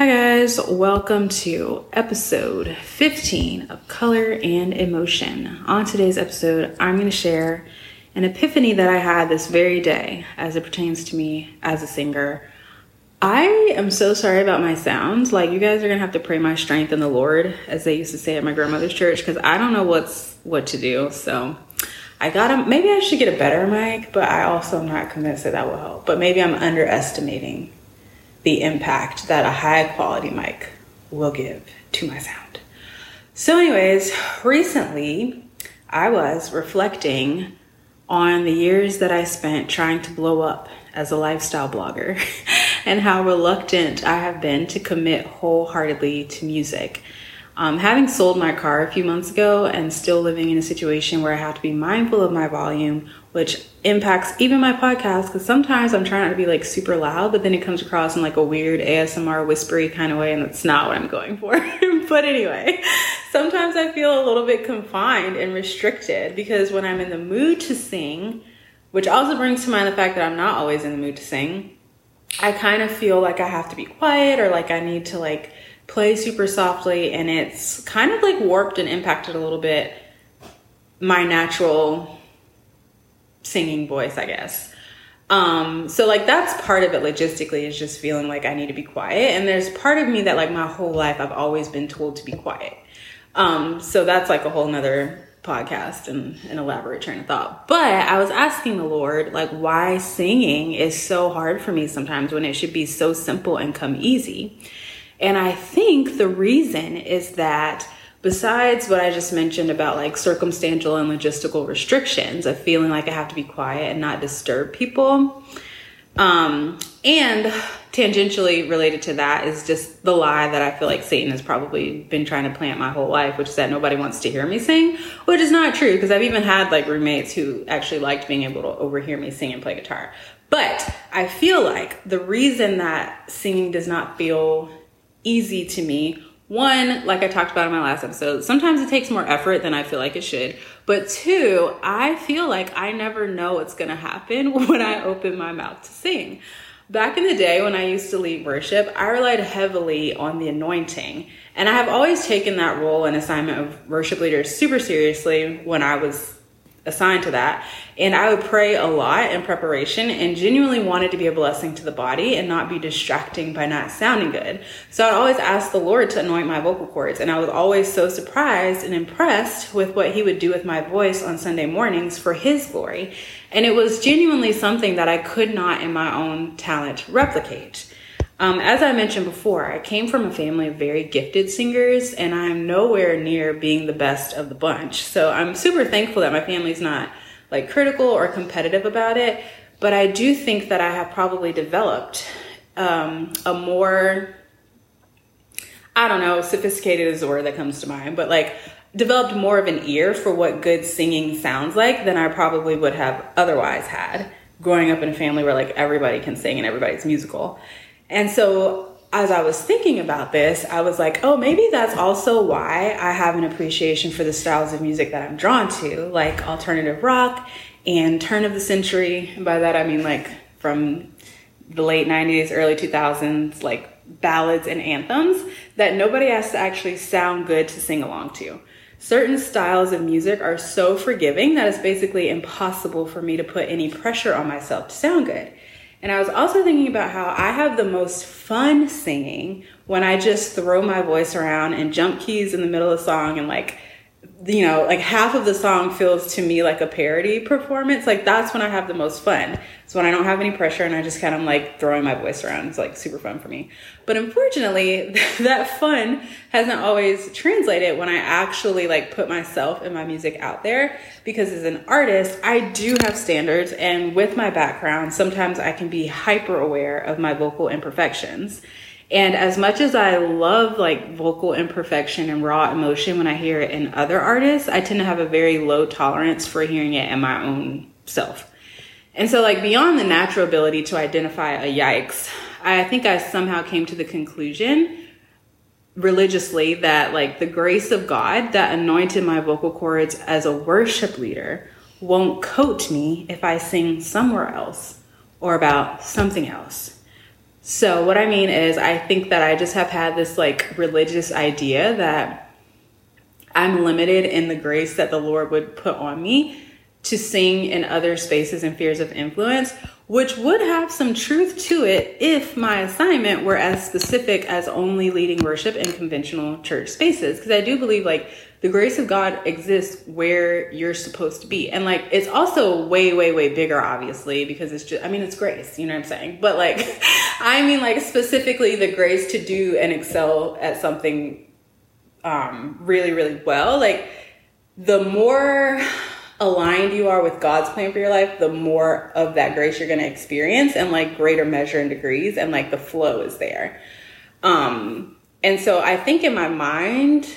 Hi, guys, welcome to episode 15 of Color and Emotion. On today's episode, I'm going to share an epiphany that I had this very day as it pertains to me as a singer. I am so sorry about my sounds. Like, you guys are going to have to pray my strength in the Lord, as they used to say at my grandmother's church, because I don't know what's what to do. So, I gotta maybe I should get a better mic, but I also am not convinced that that will help. But maybe I'm underestimating the impact that a high quality mic will give to my sound. So, anyways, recently I was reflecting on the years that I spent trying to blow up as a lifestyle blogger and how reluctant I have been to commit wholeheartedly to music. Um, having sold my car a few months ago and still living in a situation where I have to be mindful of my volume, which impacts even my podcast, because sometimes I'm trying not to be like super loud, but then it comes across in like a weird ASMR whispery kind of way, and that's not what I'm going for. but anyway, sometimes I feel a little bit confined and restricted because when I'm in the mood to sing, which also brings to mind the fact that I'm not always in the mood to sing, I kind of feel like I have to be quiet or like I need to like play super softly and it's kind of like warped and impacted a little bit my natural singing voice, I guess. Um, so like that's part of it logistically is just feeling like I need to be quiet. And there's part of me that like my whole life I've always been told to be quiet. Um, so that's like a whole nother podcast and an elaborate train of thought. But I was asking the Lord, like, why singing is so hard for me sometimes when it should be so simple and come easy. And I think the reason is that besides what I just mentioned about like circumstantial and logistical restrictions of feeling like I have to be quiet and not disturb people, um, and tangentially related to that is just the lie that I feel like Satan has probably been trying to plant my whole life, which is that nobody wants to hear me sing, which is not true because I've even had like roommates who actually liked being able to overhear me sing and play guitar. But I feel like the reason that singing does not feel easy to me. One, like I talked about in my last episode, sometimes it takes more effort than I feel like it should. But two, I feel like I never know what's gonna happen when I open my mouth to sing. Back in the day when I used to lead worship, I relied heavily on the anointing. And I have always taken that role and assignment of worship leader super seriously when I was assigned to that. And I would pray a lot in preparation and genuinely wanted to be a blessing to the body and not be distracting by not sounding good. So I'd always ask the Lord to anoint my vocal cords. And I was always so surprised and impressed with what He would do with my voice on Sunday mornings for His glory. And it was genuinely something that I could not in my own talent replicate. Um, as I mentioned before, I came from a family of very gifted singers, and I'm nowhere near being the best of the bunch. So I'm super thankful that my family's not like critical or competitive about it. But I do think that I have probably developed um, a more, I don't know, sophisticated is the word that comes to mind, but like developed more of an ear for what good singing sounds like than I probably would have otherwise had growing up in a family where like everybody can sing and everybody's musical. And so as I was thinking about this, I was like, oh, maybe that's also why I have an appreciation for the styles of music that I'm drawn to, like alternative rock and turn of the century. And by that, I mean like from the late 90s, early 2000s, like ballads and anthems that nobody has to actually sound good to sing along to. Certain styles of music are so forgiving that it's basically impossible for me to put any pressure on myself to sound good. And I was also thinking about how I have the most fun singing when I just throw my voice around and jump keys in the middle of the song and like you know, like half of the song feels to me like a parody performance. Like that's when I have the most fun. It's when I don't have any pressure and I just kind of like throwing my voice around. It's like super fun for me. But unfortunately, that fun hasn't always translated when I actually like put myself and my music out there because as an artist, I do have standards and with my background, sometimes I can be hyper aware of my vocal imperfections. And as much as I love like vocal imperfection and raw emotion when I hear it in other artists, I tend to have a very low tolerance for hearing it in my own self. And so, like, beyond the natural ability to identify a yikes, I think I somehow came to the conclusion religiously that, like, the grace of God that anointed my vocal cords as a worship leader won't coat me if I sing somewhere else or about something else So, what I mean is, I think that I just have had this like religious idea that I'm limited in the grace that the Lord would put on me to sing in other spaces and spheres of influence, which would have some truth to it if my assignment were as specific as only leading worship in conventional church spaces. Because I do believe like the grace of God exists where you're supposed to be. And like it's also way, way, way bigger, obviously, because it's just, I mean, it's grace, you know what I'm saying? But like, I mean, like specifically the grace to do and excel at something um, really, really well. Like the more aligned you are with God's plan for your life, the more of that grace you're going to experience and like greater measure and degrees and like the flow is there. Um and so I think in my mind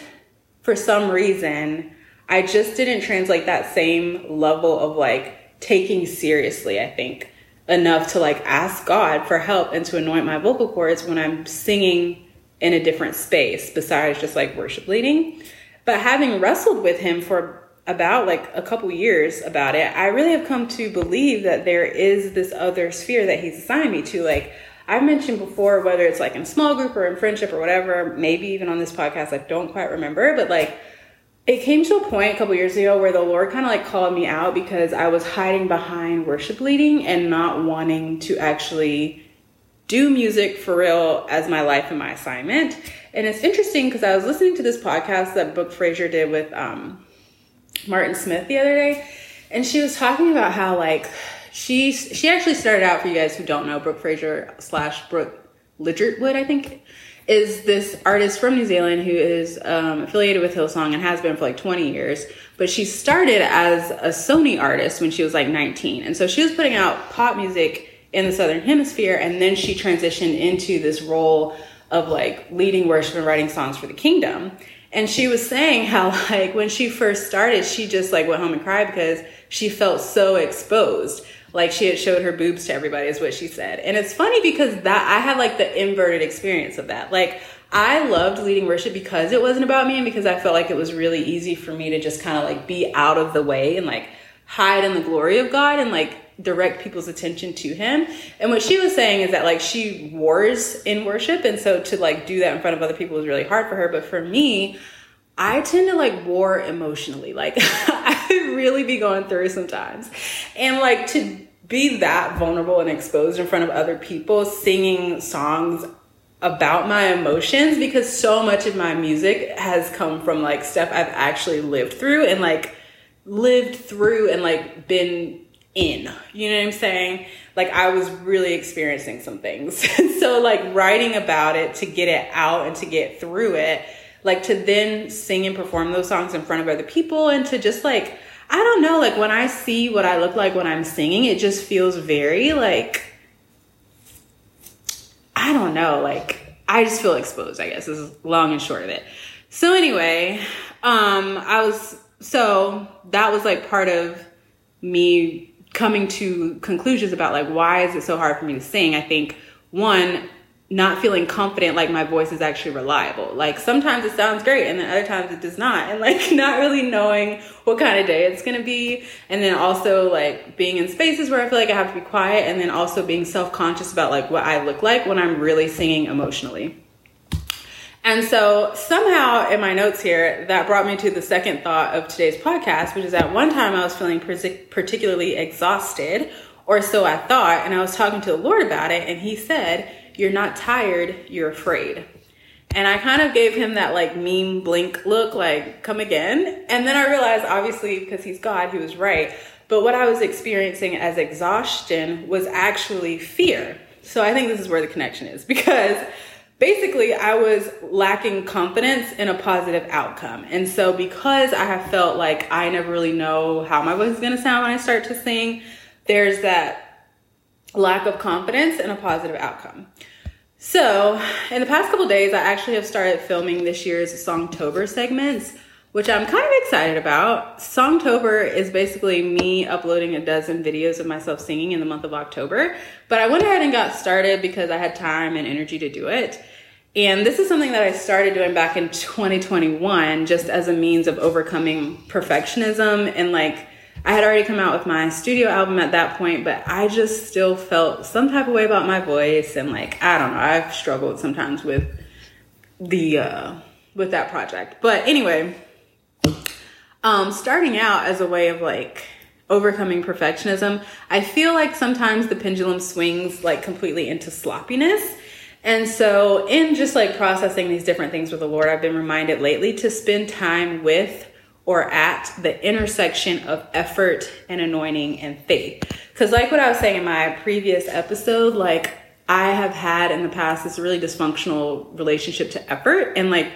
for some reason I just didn't translate that same level of like taking seriously, I think, enough to like ask God for help and to anoint my vocal cords when I'm singing in a different space besides just like worship leading. But having wrestled with him for about like a couple years about it, I really have come to believe that there is this other sphere that he's assigned me to. Like I've mentioned before, whether it's like in small group or in friendship or whatever, maybe even on this podcast, I don't quite remember, but like it came to a point a couple years ago where the Lord kind of like called me out because I was hiding behind worship leading and not wanting to actually do music for real as my life and my assignment. And it's interesting because I was listening to this podcast that Brooke Fraser did with um, Martin Smith the other day, and she was talking about how like she she actually started out for you guys who don't know Brooke Fraser slash Brooke Ligertwood, I think, is this artist from New Zealand who is um, affiliated with Hillsong and has been for like 20 years. But she started as a Sony artist when she was like 19, and so she was putting out pop music in the Southern Hemisphere, and then she transitioned into this role of like leading worship and writing songs for the kingdom. And she was saying how like when she first started, she just like went home and cried because she felt so exposed. Like she had showed her boobs to everybody is what she said. And it's funny because that I had like the inverted experience of that. Like I loved leading worship because it wasn't about me and because I felt like it was really easy for me to just kind of like be out of the way and like hide in the glory of God and like direct people's attention to him. And what she was saying is that like she wars in worship and so to like do that in front of other people was really hard for her, but for me, I tend to like war emotionally. Like I really be going through sometimes. And like to be that vulnerable and exposed in front of other people singing songs about my emotions because so much of my music has come from like stuff I've actually lived through and like lived through and like been in. You know what I'm saying? Like I was really experiencing some things. so like writing about it to get it out and to get through it, like to then sing and perform those songs in front of other people and to just like I don't know, like when I see what I look like when I'm singing, it just feels very like I don't know, like I just feel exposed, I guess This is long and short of it. So anyway, um I was so that was like part of me coming to conclusions about like why is it so hard for me to sing? I think one not feeling confident like my voice is actually reliable. Like sometimes it sounds great and then other times it does not. And like not really knowing what kind of day it's going to be. And then also like being in spaces where i feel like i have to be quiet and then also being self-conscious about like what i look like when i'm really singing emotionally and so somehow in my notes here, that brought me to the second thought of today's podcast, which is at one time I was feeling particularly exhausted, or so I thought, and I was talking to the Lord about it, and He said, You're not tired, you're afraid. And I kind of gave him that like meme blink look, like, come again. And then I realized, obviously, because he's God, he was right. But what I was experiencing as exhaustion was actually fear. So I think this is where the connection is because basically I was lacking confidence in a positive outcome. And so because I have felt like I never really know how my voice is going to sound when I start to sing, there's that lack of confidence in a positive outcome. So, in the past couple days, I actually have started filming this year's Songtober segments which I'm kind of excited about. Songtober is basically me uploading a dozen videos of myself singing in the month of October. But I went ahead and got started because I had time and energy to do it. And this is something that I started doing back in 2021 just as a means of overcoming perfectionism and like I had already come out with my studio album at that point, but I just still felt some type of way about my voice and like I don't know, I've struggled sometimes with the uh with that project. But anyway, um starting out as a way of like overcoming perfectionism, I feel like sometimes the pendulum swings like completely into sloppiness. And so, in just like processing these different things with the Lord, I've been reminded lately to spend time with or at the intersection of effort and anointing and faith. Because, like what I was saying in my previous episode, like I have had in the past this really dysfunctional relationship to effort and like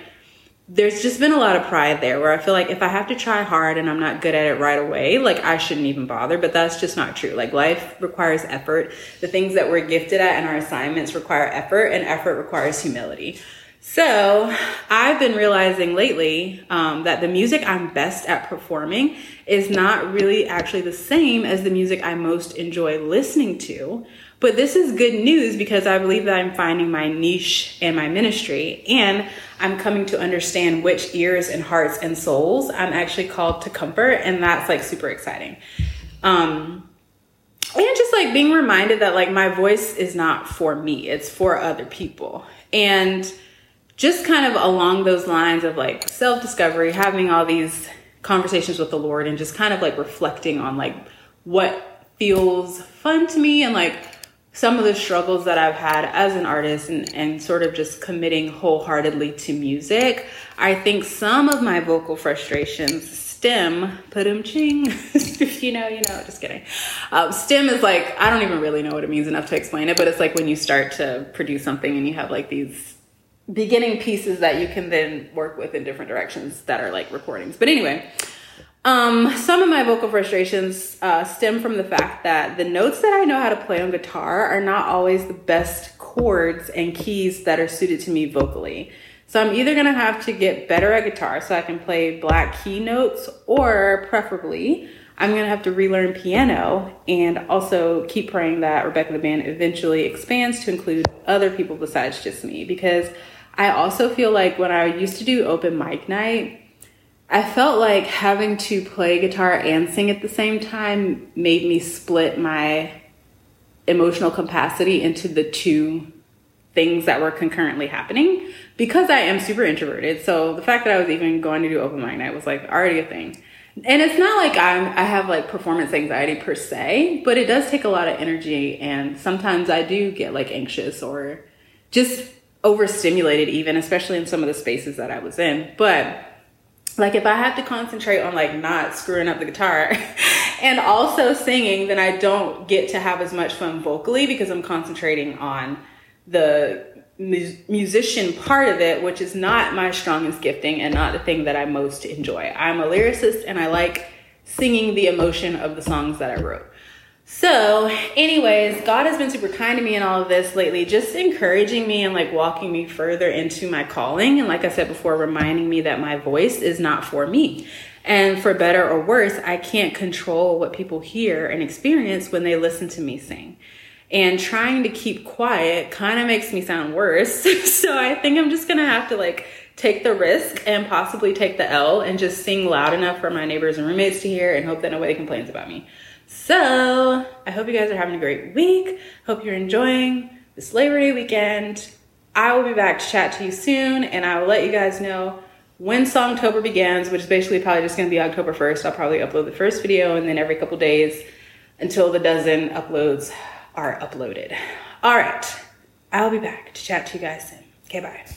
there's just been a lot of pride there where I feel like if I have to try hard and I'm not good at it right away, like I shouldn't even bother. But that's just not true. Like life requires effort. The things that we're gifted at and our assignments require effort, and effort requires humility. So I've been realizing lately um, that the music I'm best at performing is not really actually the same as the music I most enjoy listening to. But this is good news because I believe that I'm finding my niche and my ministry, and I'm coming to understand which ears and hearts and souls I'm actually called to comfort, and that's like super exciting. Um, and just like being reminded that like my voice is not for me, it's for other people. And just kind of along those lines of like self discovery, having all these conversations with the Lord, and just kind of like reflecting on like what feels fun to me and like some of the struggles that I've had as an artist and, and sort of just committing wholeheartedly to music, I think some of my vocal frustrations stem, put em ching, you know, you know, just kidding. Uh, stem is like, I don't even really know what it means enough to explain it, but it's like when you start to produce something and you have like these beginning pieces that you can then work with in different directions that are like recordings. But anyway, um, some of my vocal frustrations uh, stem from the fact that the notes that I know how to play on guitar are not always the best chords and keys that are suited to me vocally. So I'm either gonna have to get better at guitar so I can play black key notes, or preferably, I'm gonna have to relearn piano and also keep praying that Rebecca the Band eventually expands to include other people besides just me. Because I also feel like when I used to do open mic night, I felt like having to play guitar and sing at the same time made me split my emotional capacity into the two things that were concurrently happening because I am super introverted. So the fact that I was even going to do open mic night was like already a thing. And it's not like I'm I have like performance anxiety per se, but it does take a lot of energy and sometimes I do get like anxious or just overstimulated even especially in some of the spaces that I was in. But like if I have to concentrate on like not screwing up the guitar and also singing, then I don't get to have as much fun vocally because I'm concentrating on the mu- musician part of it, which is not my strongest gifting and not the thing that I most enjoy. I'm a lyricist and I like singing the emotion of the songs that I wrote. So, anyways, God has been super kind to me in all of this lately, just encouraging me and like walking me further into my calling. And like I said before, reminding me that my voice is not for me. And for better or worse, I can't control what people hear and experience when they listen to me sing. And trying to keep quiet kind of makes me sound worse. so I think I'm just gonna have to like take the risk and possibly take the L and just sing loud enough for my neighbors and roommates to hear and hope that nobody complains about me. So I hope you guys are having a great week. Hope you're enjoying this Labor Day weekend. I will be back to chat to you soon, and I will let you guys know when Songtober begins, which is basically probably just going to be October 1st. I'll probably upload the first video, and then every couple days until the dozen uploads are uploaded. All right, I'll be back to chat to you guys soon. Okay, bye.